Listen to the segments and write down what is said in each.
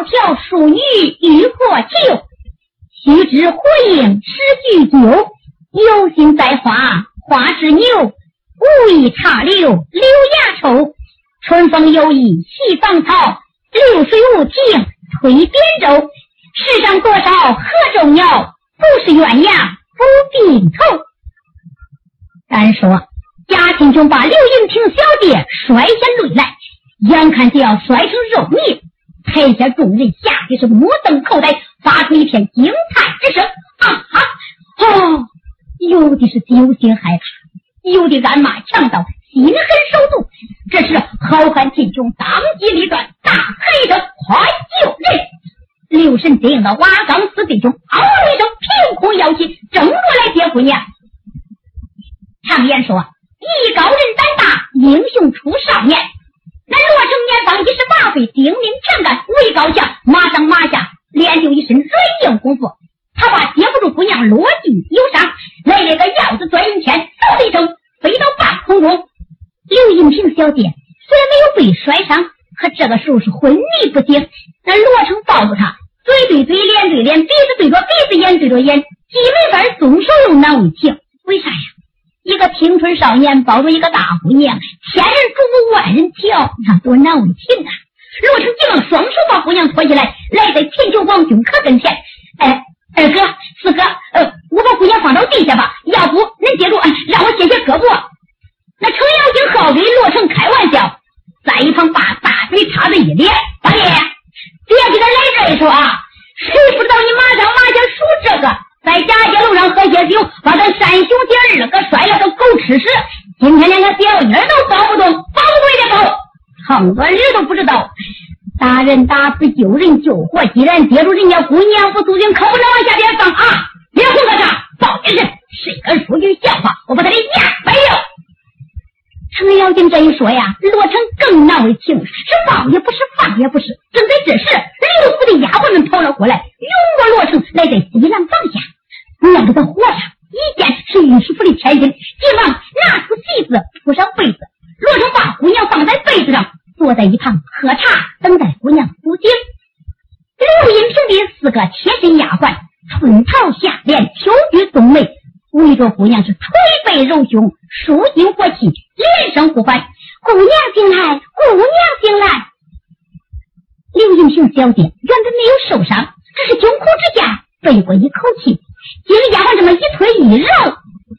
条条淑女欲破旧，须知火影诗句久。有心栽花花枝牛，无意插柳柳芽愁。春风有意系芳草，流水无情推扁舟。世上多少河中鸟，不是鸳鸯不并头。单说贾青琼把刘银平小姐摔下擂来，眼看就要摔成肉泥，台下众人吓得是目瞪口呆，发出一片惊叹之声。啊哈！哦，有的是揪心害怕，有的暗骂强盗心狠手毒。这时好汉秦琼当机立断，大喊一声：“快救人！”刘神对应到瓦岗四弟兄嗷一声，凭空摇起，争过来接姑娘。常言说：“艺高人胆大，英雄出少年。”那罗成年方一十八岁，精明强干，武艺高强，马上马下练就一身软硬功夫。他怕接不住姑娘落地有伤，来了个鹞子钻云天，嗖的一声飞到半空中。刘银平小姐虽然没有被摔伤，可这个时候是昏迷不醒。那罗成抱住她，嘴对嘴，脸对脸，鼻子对着鼻子，眼对着眼，既没法松手，又难为情。为啥呀？一个青春少年抱着一个大姑娘，千人瞩目，万人瞧，那多难为情啊！罗成急忙双手把姑娘拖起来，来在秦琼王俊可跟前。哎，二哥，四哥，呃，我把姑娘放到地下吧，要不恁接住，让我歇歇胳膊。那程咬金好给罗成开玩笑，在一旁把大嘴插着一咧，大爷，别给他来这一手啊！谁不知道你马上马前数这个？在假街路上喝些酒，把咱三兄弟二个摔了个狗吃屎。今天连个小妮都抱不动，抱不回的抱，好多人都不知道。打人打死，救人救活。既然接住人家姑娘不肃静，可不能往下边放啊！别胡说啥，抱紧人，谁敢说句笑话，我把他的牙掰了。程咬金这一说呀，罗成更难为情，是抱也不是，放也不是。正在这时，刘府的丫鬟们跑了过来，拥过罗成，来在西廊房下，要给他活上。一见是御史府的千金，急忙拿出席子铺上被子。罗成把姑娘放在被子上，坐在一旁喝茶，等待姑娘苏醒。刘银平的四个贴身丫鬟，春桃、夏莲、秋菊、冬梅。围着姑娘是捶背揉胸，舒筋活气，连声呼唤：“姑娘醒来，姑娘醒来！”刘英雄小姐原本没有受伤，只是窘苦之下背过一口气，经丫鬟这么一推一揉，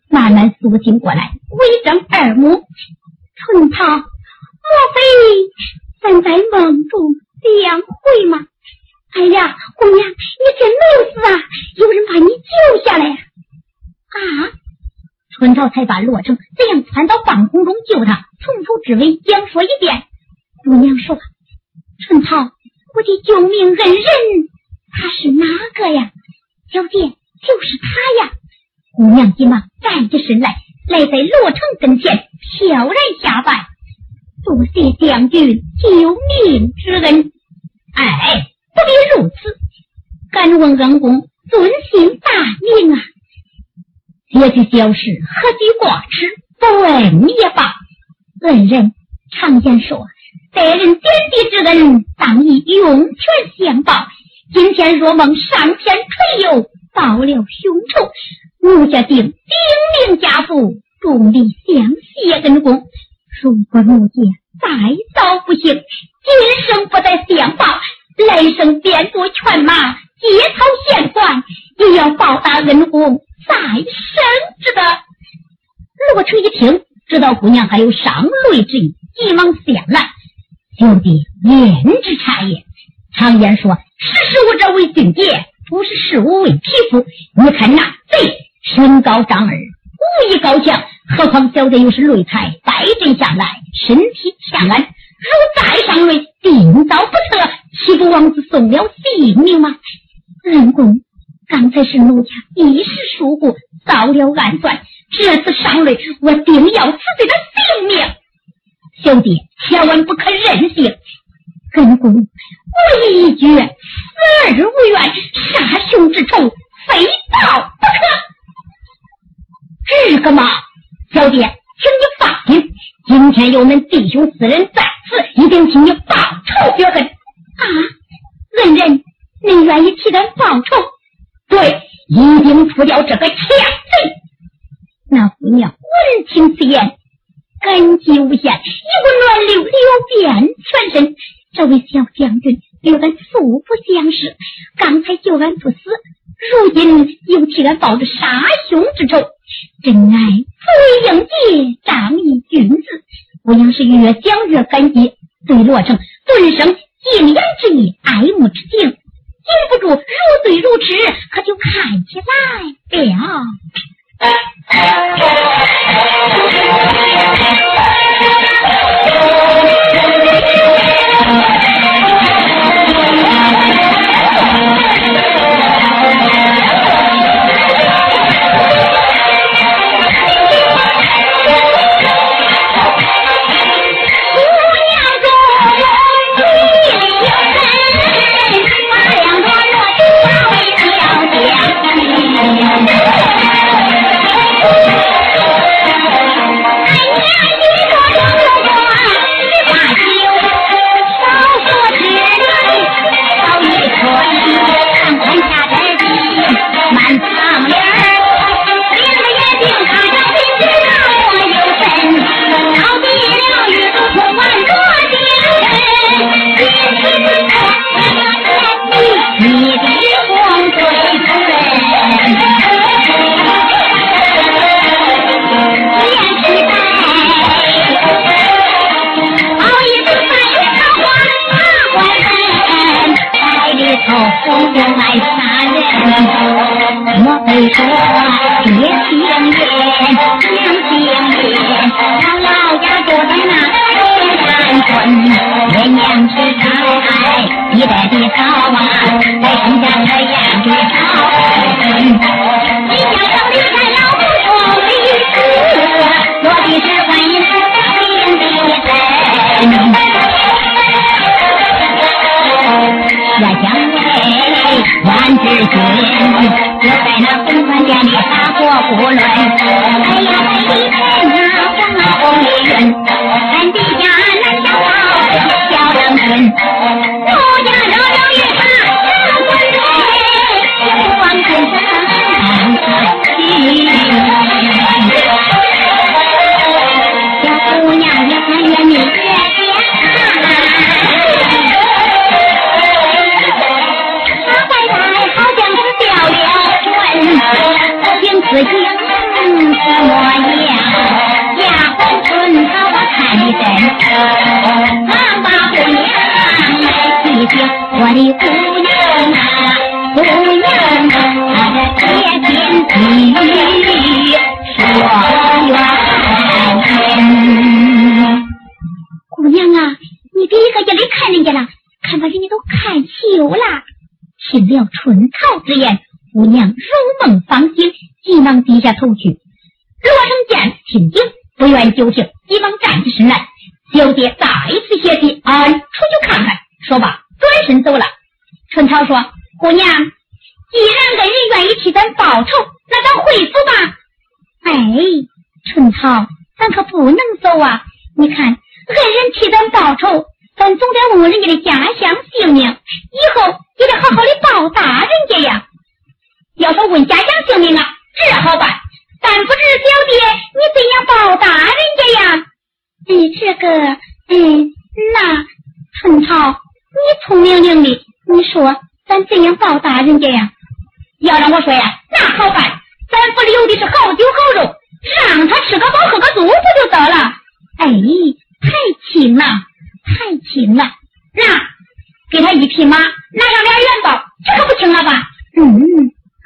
慢慢苏醒过来，微睁二目。春桃，莫非咱在梦中相会吗？哎呀，姑娘，你真没有死啊！有人把你救下来。啊！春桃才把罗成怎样窜到半空中救他，从头至尾讲说一遍。姑娘说：“春桃，我的救命恩人，他是哪个呀？”小姐，就是他呀！姑娘急忙站起身来，来在罗成跟前，飘然下拜：“多谢将军救命之恩。”哎，不必如此，敢问恩公尊姓大名啊？也许小事何须挂齿？不问也罢。恩人常言说：“待人点滴之恩，当以涌泉相报。”今天若梦上天垂佑，报了兄仇，奴家定鼎命家父，助你相谢恩公。如果奴家再遭不幸，今生不得相报，来生变作犬马，街头闲惯，也要报答恩公。再生之德。罗成一听，知道姑娘还有伤泪之意，急忙先来。兄弟，言之差也。常言说：“识时务者为俊杰，不识时务为匹夫。”你看那贼身高丈二，武艺高强，何况小姐又是擂台败阵下来，身体强安，如再上擂，定遭不测，岂不王子送了性命吗？恩公。刚才是。奴家一时疏忽，遭了暗算。这次上擂，我定要死罪的性命。小弟千万不可任性。恩公，我意已决，死而无怨，杀兄之仇非报不可。这个嘛，小弟，请你放心，今天有恁弟兄四人在此，一定替你报仇雪恨。啊，恩人愿意替咱报仇。对，一定除掉这个强贼。那姑娘闻听此言，感激无限，一股暖流流遍全身。这位小将军与俺素不相识，刚才救俺不死，如今又替俺报着杀兄之仇，真爱不为应节，仗义君子。我娘是越讲越感激，对罗成顿生敬仰之意，爱慕之情，禁不住如醉如痴，可就看起来了。你把这个。闻言，姑娘如梦方醒，急忙低下头去，罗成见听警，不愿久听，急忙站起身来。小姐再次谢气，俺出去看看。说罢，转身走了。春桃说：“姑娘，既然恩人愿意替咱报仇，那咱回府吧。”哎，春桃，咱可不能走啊！你看，恩人替咱报仇，咱总得问问人家的家乡姓名，以后也得好好的报答人家呀。要说问家乡姓名啊。这好办，但不知表弟你怎样报答人家呀？哎，这个，嗯，那春桃，你聪明伶俐，你说咱怎样报答人家呀？要让我说呀，那好办，咱府里有的是好酒好肉，让他吃个饱喝个足不就得了？哎，太轻了，太轻了。那给他一匹马，拿上点元宝，这可不轻了吧？嗯，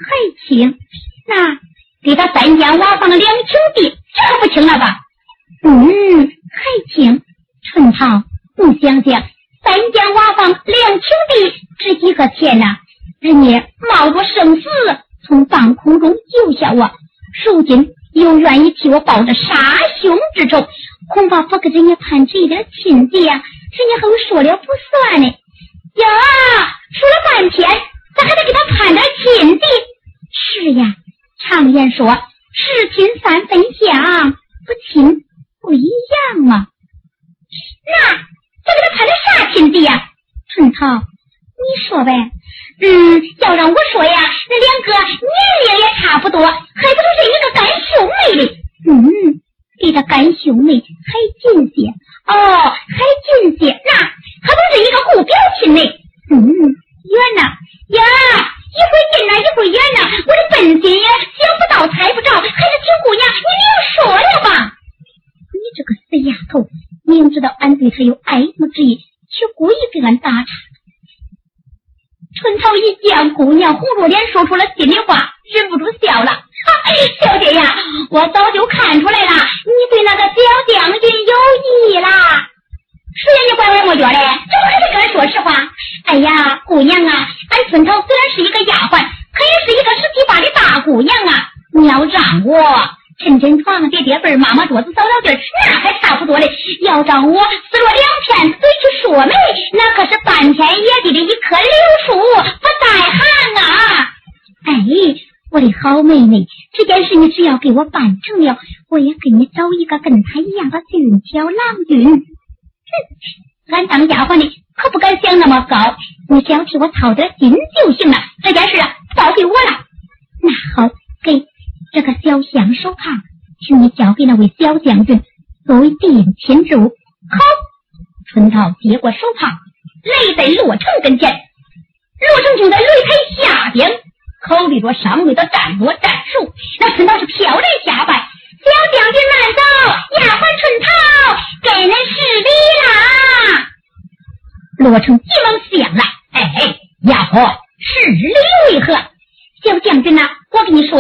还轻。那给他三间瓦房两顷地，这可不轻了吧？嗯，还轻。春桃，你想想，三间瓦房两顷地值几个钱呐？人家冒着生死从半空中救下我，如今又愿意替我报这杀兄之仇，恐怕不给人家攀这一点亲戚呀，人家还会说了不算呢。呀，说了半天，咱还得给他攀点亲戚。是呀。常言说：“十亲三分香，不亲不一样嘛。”那这给他攀的啥亲戚呀？春桃，你说呗。嗯，要让我说呀，那两个年龄也差不多，还不如是一个干兄妹的。嗯，比这干兄妹还近些。哦，还近些，那还不是一个故表亲呢。嗯，远呐呀，一会近呐，一会远呐，我的本心呀，想不到，猜不着，还是请姑娘你明说了吧。你这个死丫头，明知道俺对她有爱慕之意，却故意给俺打岔。春草一见姑娘红着脸说出了心里话，忍不住笑了。小姐呀，我早就看出来了，你对那个小将军有意啦。谁让你拐弯抹角的？怎么还得跟俺说实话？哎呀，姑娘啊，俺春草虽然是一个丫鬟，可也是一个十七八的大姑娘啊。你要让我抻抻床、叠叠被、抹抹桌子、扫扫地，那还差不多嘞。要让我撕落两片嘴去说媒，那可是半天野地的一棵柳树，不带寒啊！哎，我的好妹妹，这件事你只要给我办成了，我也给你找一个跟他一样的俊俏郎君。哼，俺当丫鬟的可不敢想那么高，你只要替我操点心就行了。这件事啊，交给我了。那好，给这个小香手帕，请你交给那位小将军作为定亲之物。好，春桃接过手帕，来在洛城跟前。洛城就在擂台下边，考虑着上位的战略战术。那春桃是漂亮下拜，小将军慢走，丫鬟春桃给恁施礼啦。洛城急忙想来，哎，丫鬟施礼为何？小将军呐，我跟你说，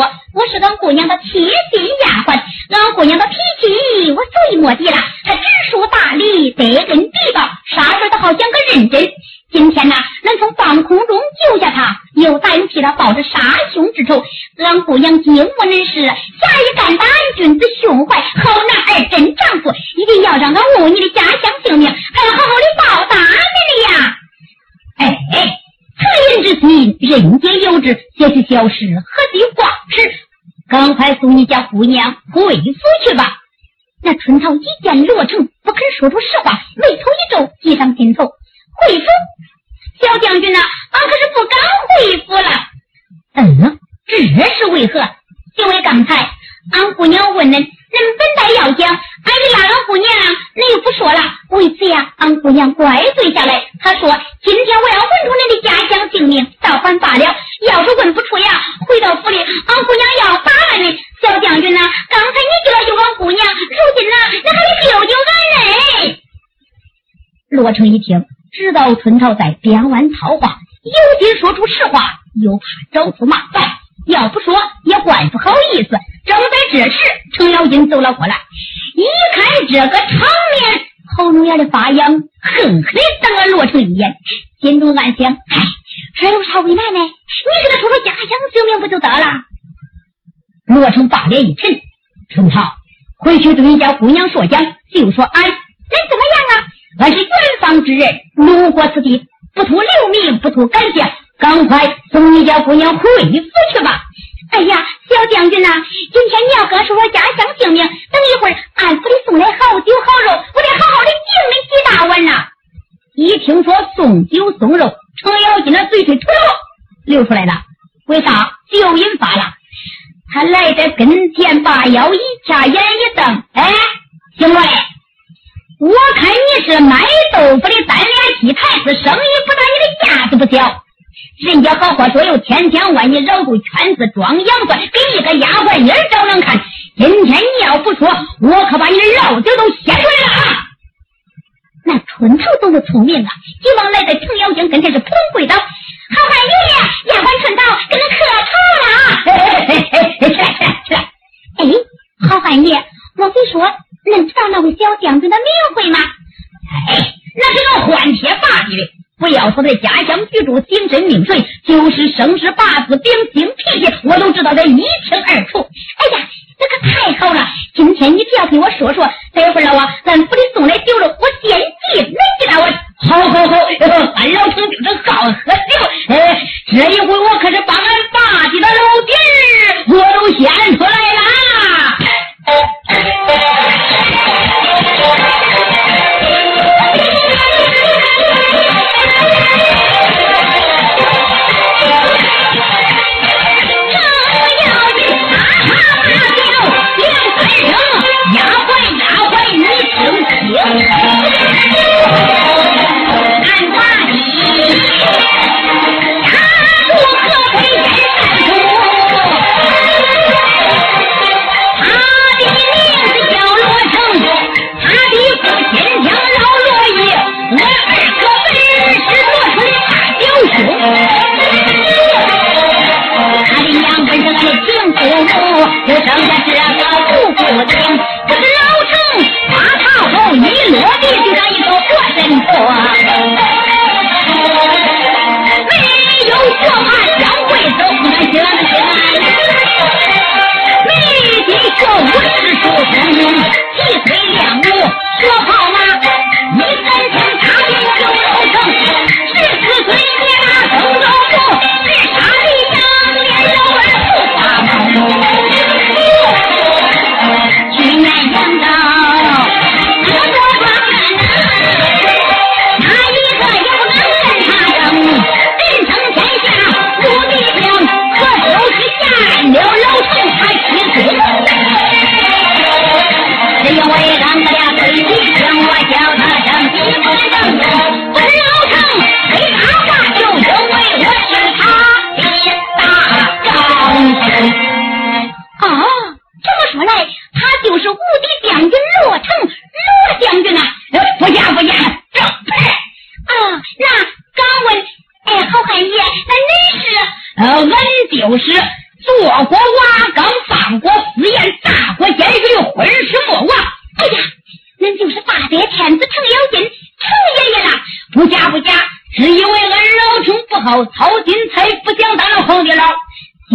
姑娘的贴心丫鬟，俺姑娘的脾气我最莫敌了。她知书达理，得根地道，啥事都好像个认真。今天呐，能从半空中救下她，又担起了抱着杀兄之仇，俺姑娘惊我恁是侠义肝胆，君子胸怀，好男儿真丈夫，一定要让他误你的家乡性命，还要好好的报答你的呀！哎哎。恻隐之心，人皆有之。些许小事，何必挂齿？赶快送你家姑娘回府去吧。那春草一见罗成不肯说出实话，眉头一皱，计上心头。回府，小将军呐，俺可是不敢回府了。嗯，这是为何？因为刚才俺姑娘问恁。恁本待要讲，俺一拉俺姑娘，恁又不说了。为此呀，俺姑娘怪罪下来。她说：“今天我要问出恁的家乡姓名，倒还罢了；要是问不出呀，回到府里，俺姑娘要打俺呢。”小将军呐，刚才你救了救俺姑娘，如今呐，那还得救救俺嘞。罗成一听，知道春桃在边湾套话，有心说出实话，又怕找出麻烦，要不说也怪不好意思。正在这时，程咬金走了过来，一看这个场面，喉咙眼的发痒，恨恨的瞪了罗成一眼，心中暗想：哎，这有啥为难呢？你给他说说家乡姓名不就得了？罗成把脸一沉，春桃，回去对你家姑娘说讲，就说俺人怎么样啊？俺是远方之人，路过此地，不图留名，不图感谢，赶快送你家姑娘回府去吧。哎呀，小将军呐，今天你要跟说我家乡姓名，等一会儿俺府里送来好酒好肉，我得好好的敬你几大碗呐。一听说送酒送肉，程咬金的嘴唇吐溜流出来了。为啥？酒瘾发了。他来在跟前，把腰一掐，眼一瞪，哎，行了，是卖豆腐的三两鸡台子，生意不大，你的架子不小。人家好话说有千千万，你绕住圈子装洋蒜，给一个丫鬟妮儿找人看。今天你要不说，我可把你的老酒都掀出来了啊！那春桃懂得聪明啊，急忙来在程咬金跟前是扑通跪倒：“好汉爷爷，丫鬟春桃跟恁磕头了。”是是是。哎，好汉爷，我跟你说恁知道那位小将军的名讳吗？哎，那是个换铁把的。不要说在家乡居住，精神命水，就是生时八字、秉性脾气，我都知道得一清二楚。哎呀，那可太好了！今天你只要给我说说，待会儿了啊，咱府里送来酒肉，我先敬恁几大碗。好好好，俺老程就是好喝酒。哎，这一回我可是把俺爸的老底儿我都显出来了。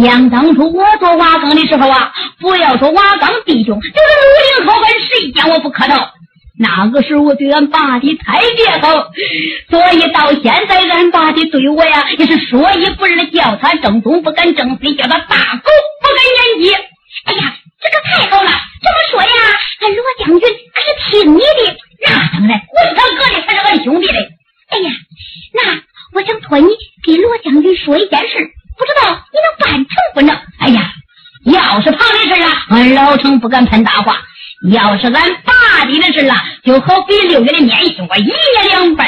想当初我做瓦岗的时候啊，不要说瓦岗弟兄，就是武陵好汉，谁见我不磕头？那个时候我对俺爸的太别好，所以到现在俺爸的对我呀，也是说一不二，叫他正宗不敢正非，叫他大老成不敢喷大话，要是俺爸地的事了，就好比六月的棉絮，我一年两半。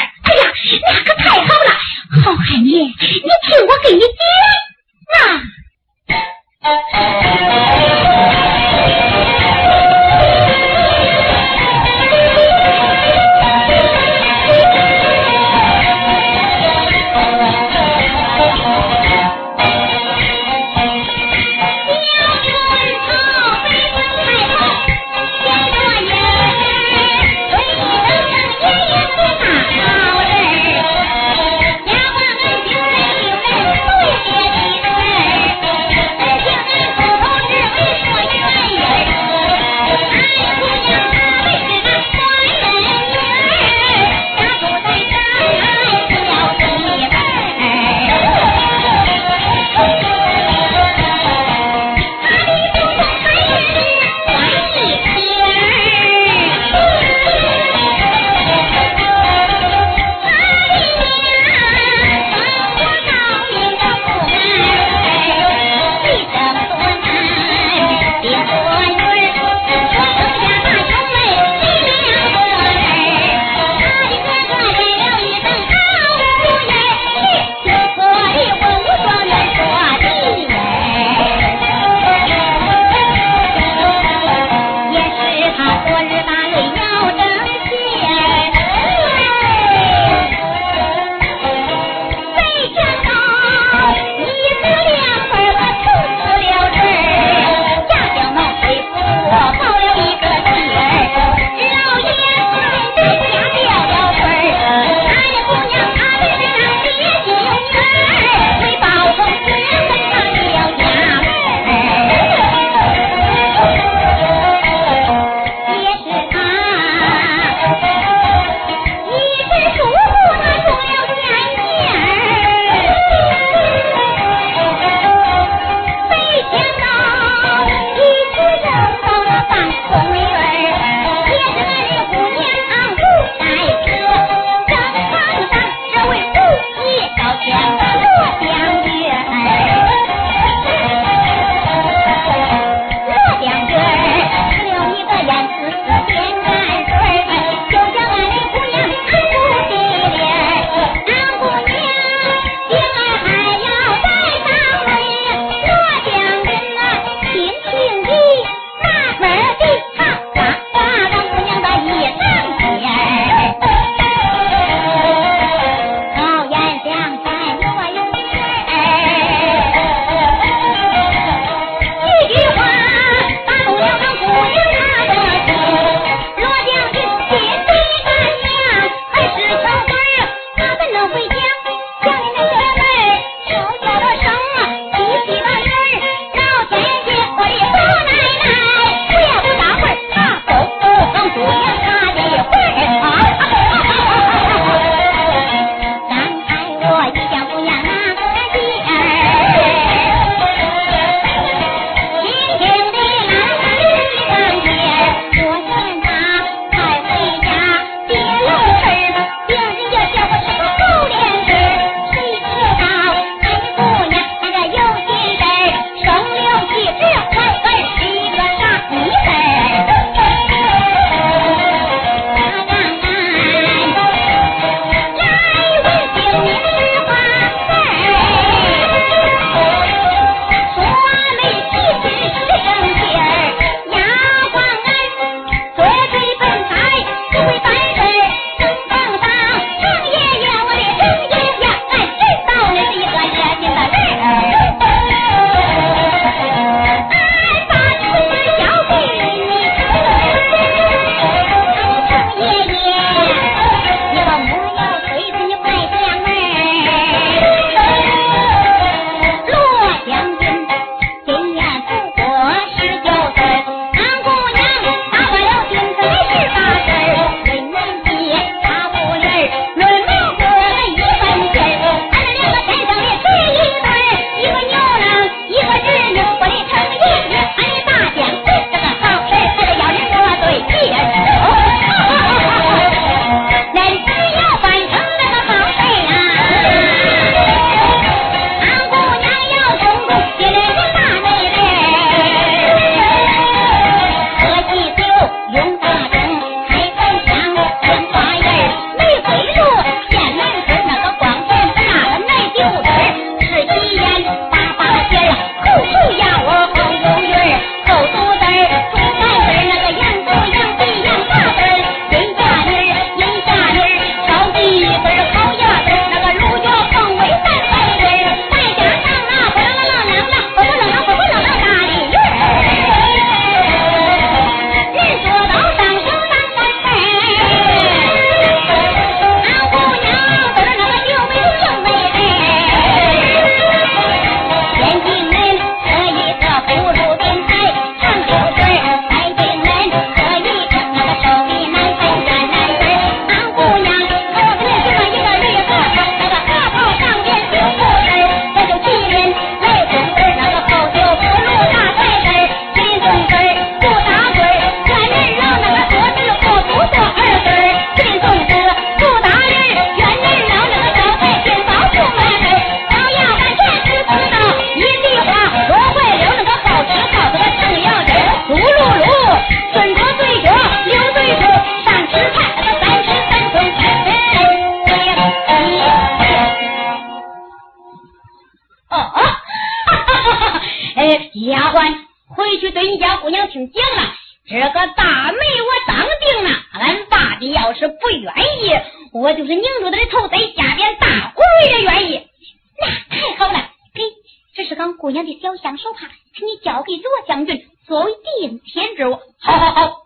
请你交给罗将军作为定天之物。好好好，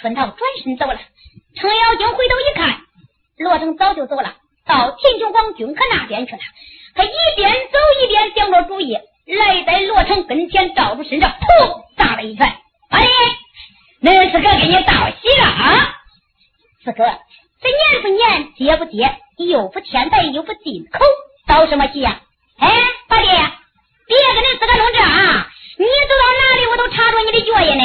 春桃转身走了。程咬金回头一看，罗成早就走了，到秦琼王军可那边去了。他一边走一边想着主意，来在罗成跟前，照住身上，噗，打了一拳。哎，恁四哥给你道喜了啊！四哥，这年不年，接不接，又不添白，又不进口，道什么喜呀？哎，八弟，别跟恁四哥弄这啊！你走到哪里，我都查着你的脚印呢。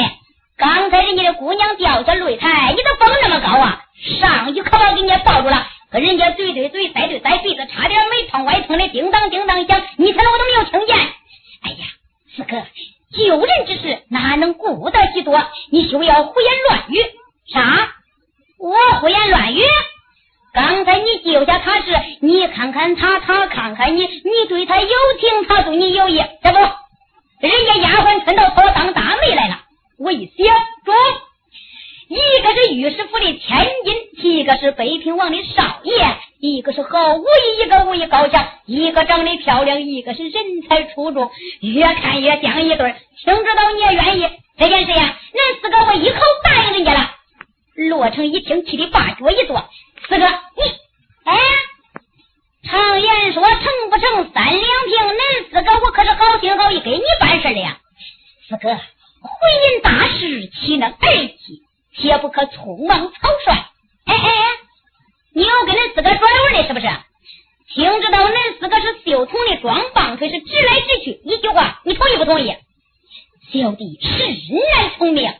刚才人家的姑娘掉下擂台，你都蹦那么高啊！上去可把给人家抱住了，跟人家嘴对嘴，塞对塞，鼻子差点没碰歪碰的叮当叮当响，你猜我都没有听见。哎呀，四哥，救人之事哪能顾得几多？你休要胡言乱语。啥？我胡言乱语？刚才你救下他时，你看看他，他看看你，你对他有情，他对你有意，这不，人家丫鬟趁到头当大媒来了。我一想，中，一个是御史府的千金，一个是北平王的少爷，一个是好武艺，一个武艺高强，一个长得漂亮，一个是人才出众，越看越像一对。听知道你也愿意这件事呀？恁四个我一口答应人家了。罗成一听，气得把脚一跺：“四哥，你哎，常言说成不成三两平，恁四个我可是好心好意给你办事的呀，四哥。”婚姻大事岂能儿戏？切不可匆忙草率。哎哎哎，你要跟恁四哥转弯的，是不是？听知道恁四个是绣童的装棒槌，是直来直去。一句话，你同意不同意？小弟实然从命。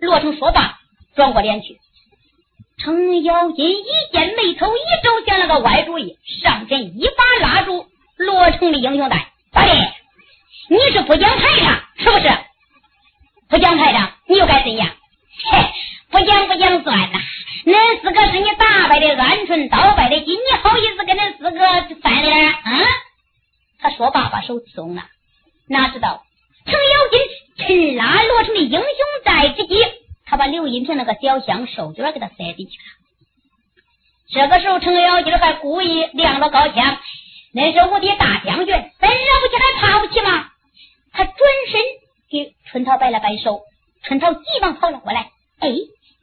罗成说罢，转过脸去。程咬金一见眉头一皱，想了个歪主意，上前一把拉住罗成的英雄带。大弟，你是不讲排场，是不是？不讲排场，你又该怎样？嘿，不讲不讲算呐！恁四个是你打败的鹌鹑，倒败的鸡，你好意思跟恁四个翻脸？啊！他说罢，把手松了。哪知道程咬金趁拉罗成的英雄在之际，把刘银平那个小香手绢给他塞进去了。这个时候，程咬金还故意亮了高枪：“那是我的大将军，咱惹不起，还怕不起吗？”他转身。给春桃摆了摆手，春桃急忙跑了过来。哎，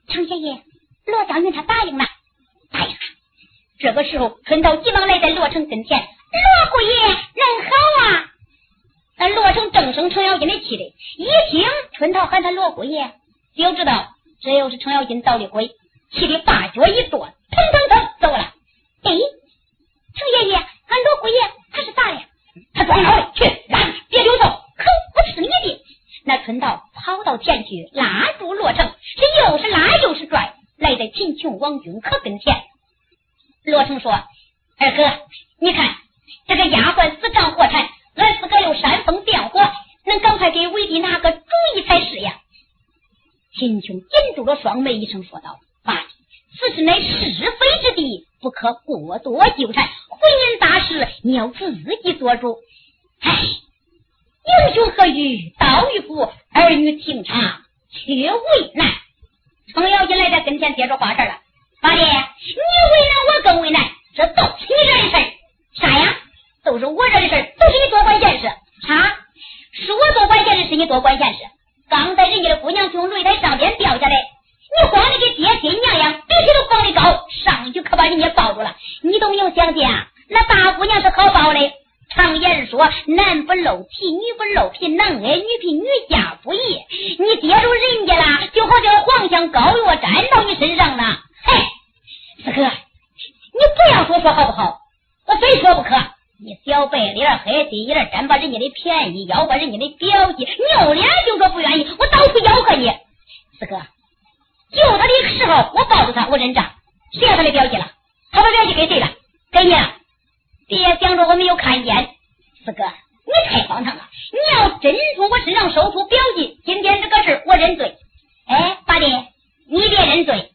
程爷爷，罗将军他答应了，答应了。这个时候，春桃急忙来在罗成跟前。罗姑爷，人好啊！那罗成正生程咬金的气的，一听春桃喊他罗姑爷，就知道这又是程咬金捣的鬼，气的把脚一跺，腾腾腾走了。哎，程爷爷，俺罗姑爷他是咋的？他装好的，去拉，别溜手，可不是你的。那春桃跑到前去拉住罗成，是又是拉又是拽，来在秦琼王君可跟前。罗成说：“二哥，你看这个丫鬟死缠活缠，俺四个又煽风点火，能赶快给伟弟拿个主意才是呀。”秦琼紧住了双眉，一声说道：“爸，此事乃是非之地，不可过多纠缠。婚姻大事，你要自己做主。”唉。英雄何惧刀与斧，儿女情长却为难。程咬金来在跟前接着话茬了：“八弟，你为难我更为难，这都是你惹的事儿。啥呀？都是我惹的事儿，都是你多管闲事。啥？是我多管闲事，是你多管闲事。刚才人家的姑娘从擂台上边掉下来，你慌的跟爹亲娘样，鼻涕都放的高，上去可把人家抱住了。你都没有想见，那大姑娘是好抱的。”常言说，男不露皮，女不露皮，男爱女皮，女嫁不易。你跌住人家了，就好像黄香膏药粘到你身上了。嘿，四哥，你不要多说好不好？我非说不可。你小白脸黑心眼，真把人家的便宜，要把人家的表弟，扭脸就说不愿意，我到处吆喝你。四哥，救他的时候，我抱住他，我认账。谁要他的表弟了？他把表弟给谁了？给你。别想着我没有看见，四哥，你太荒唐了！你要真从我身上搜出表记，今天这个事我认罪。哎，八弟，你别认罪。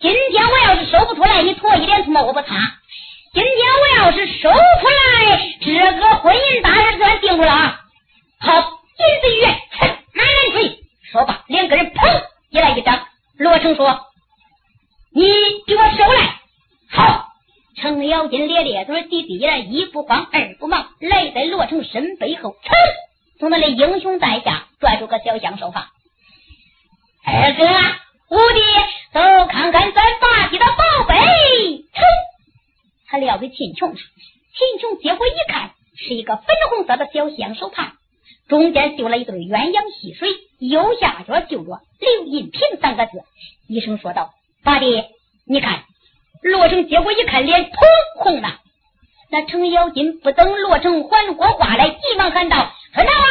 今天我要是搜不出来，你脱一脸唾沫我不擦。婚姻大事算定住了啊！好，金子玉，哼，男人追。说罢，两个人砰一来一张。罗成说：“你给我收来。”好，程咬金咧咧嘴，弟弟来，一不慌二不忙，来在罗成身背后，噌，从他的英雄带下拽出个小香手帕。二哥，五弟，都看看咱八姐的宝贝！噌，他撂给秦琼，秦琼接过一看，是一个粉红色的小香手帕，中间绣了一对鸳鸯戏水，右下角绣着“刘银平”三个字。医生说道：“八弟，你看。”罗成接过一看，脸通红了。那程咬金不等罗成缓过话来，急忙喊道：“春涛啊，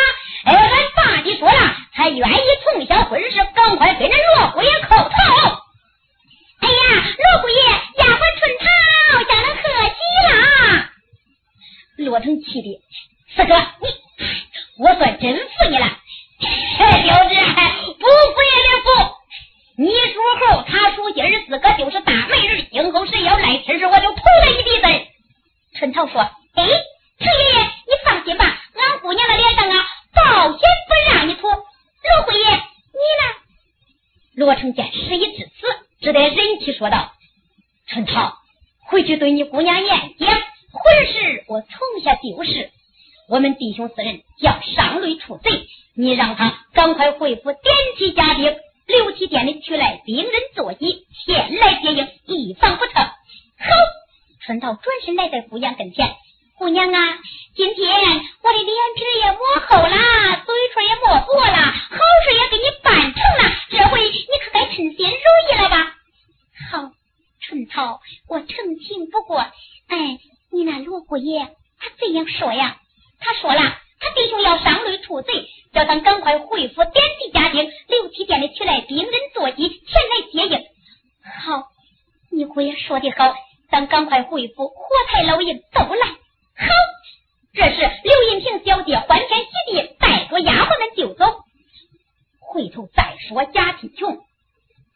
哎，俺爸弟说了，他愿意从小婚事，赶快跟着罗姑爷叩头。”哎呀，罗姑爷，丫鬟春桃叫人客气了。罗成气的，四哥，你，我算真服你了。哎，小子，不服也得服。你属猴，他属鸡，儿四个就是大媒人。今后谁要来吃事，我就捅他一鼻子。春桃说：“哎，程爷爷，你放心吧，俺姑娘的脸上啊，保险不让你吐。罗贵爷，你呢？”罗成见事已至此，只得忍气说道：“春桃，回去对你姑娘言讲，婚事我从下就是。我们弟兄四人要上擂除贼，你让他赶快回府点起家丁。”留起店里取来兵刃坐骑，前来接应，以防不测。好，春桃转身来在姑娘跟前，姑娘啊，今天我的脸皮也磨厚了，嘴唇也磨薄了，好事也给你办成了，这回你可该称心如意了吧？好，春桃，我成情不过。哎，你那罗姑爷他怎样说呀？他说了，他弟兄要上擂出贼。叫咱赶快回府点齐家丁，刘七店里取来兵人坐骑前来接应。好，你姑爷说的好，咱赶快回府，火柴老营都来。好，这时刘银平小姐欢天喜地带着丫鬟们就走。回头再说贾青琼，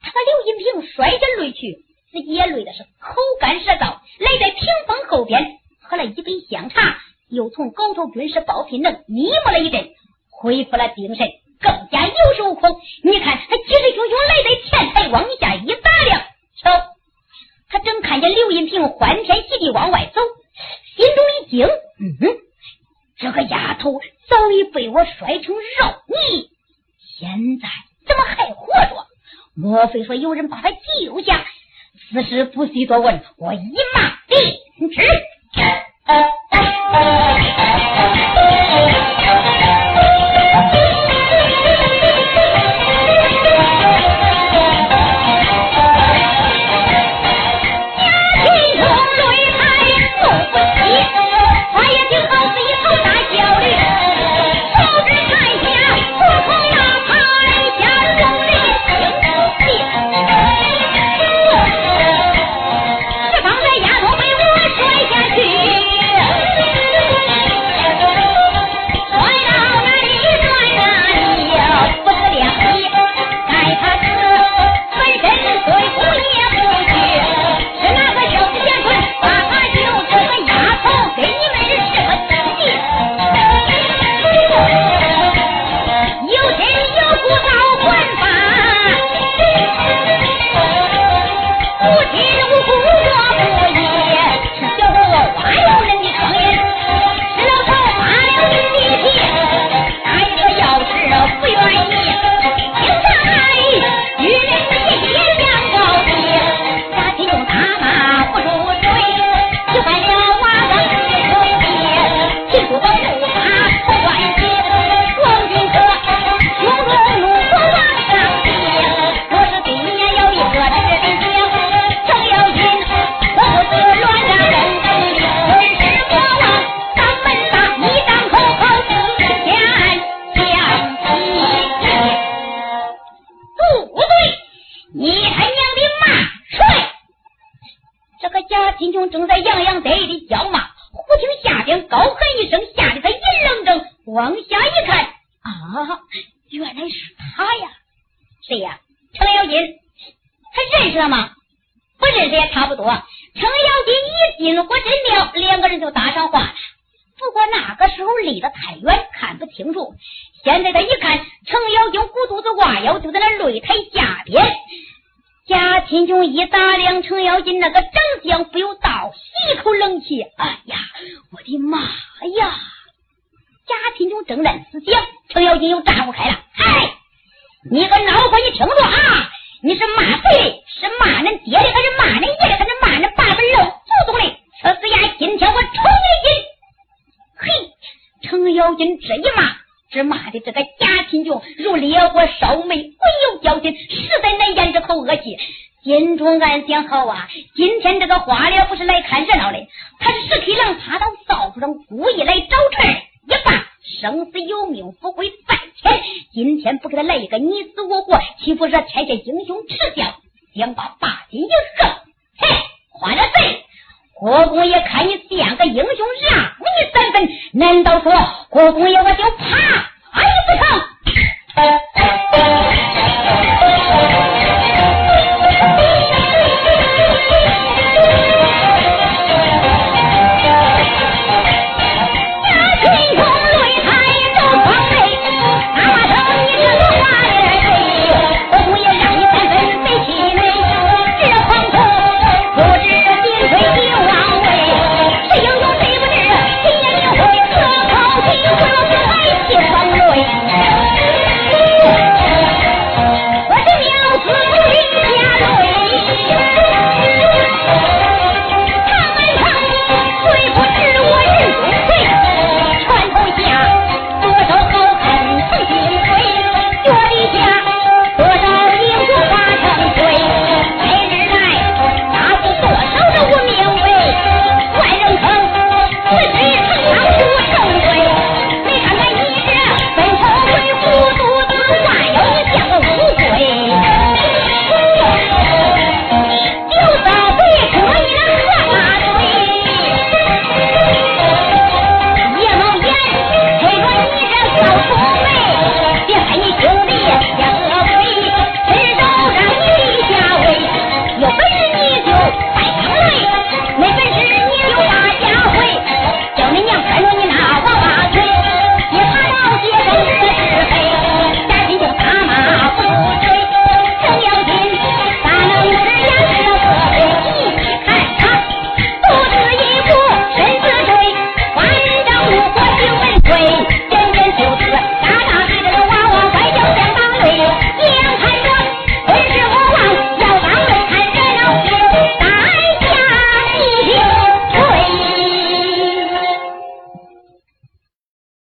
他把刘银平摔下擂去，自己也累的是口干舌燥，来在屏风后边喝了一杯香茶，又从狗头军师包皮能眯摸了一阵。恢复了精神，更加有恃无恐。你看，他气势汹汹来在前台，往下一打量，瞧，他正看见刘银平欢天喜地往外走，心中一惊，嗯，这个丫头早已被我摔成肉泥，现在怎么还活着？莫非说有人把她救下？此事不需多问，我一马定之。正在洋洋得意的叫骂，忽听下边高喊一声，吓得他一愣怔，往下一看，啊，原来是他呀。谁呀？程咬金，他认识了吗？不认识也差不多。程咬金一进火神庙，两个人就搭上话了。不过那个时候离得太远，看不清楚。现在他一看，程咬金骨头都挂腰，就在那擂台下边。贾钦雄一打量程咬金那个长相，不由倒吸一口冷气。哎呀，我的妈呀！贾钦雄正在思想，程咬金又炸不开了。嗨，你个孬货，你听着啊！你是骂谁？是骂恁爹的，还是骂恁爷的，还是骂恁爸爸老祖宗的？吃死呀！今天我抽你筋！嘿，程咬金这一骂，只骂的这个贾钦雄如烈火烧眉，鬼有交心，实在难咽这口恶气。心中暗想：好啊，今天这个花脸不是来看热闹的，他是石黑狼爬到灶头上，故意来找茬。一罢，生死有命，富贵在天。今天不给他来一个你死我活，岂不惹天下英雄耻笑？想把八斤一横，嘿，花了贼！国公爷看你像个英雄，让你三分，难道说国公爷我就怕？哎不成！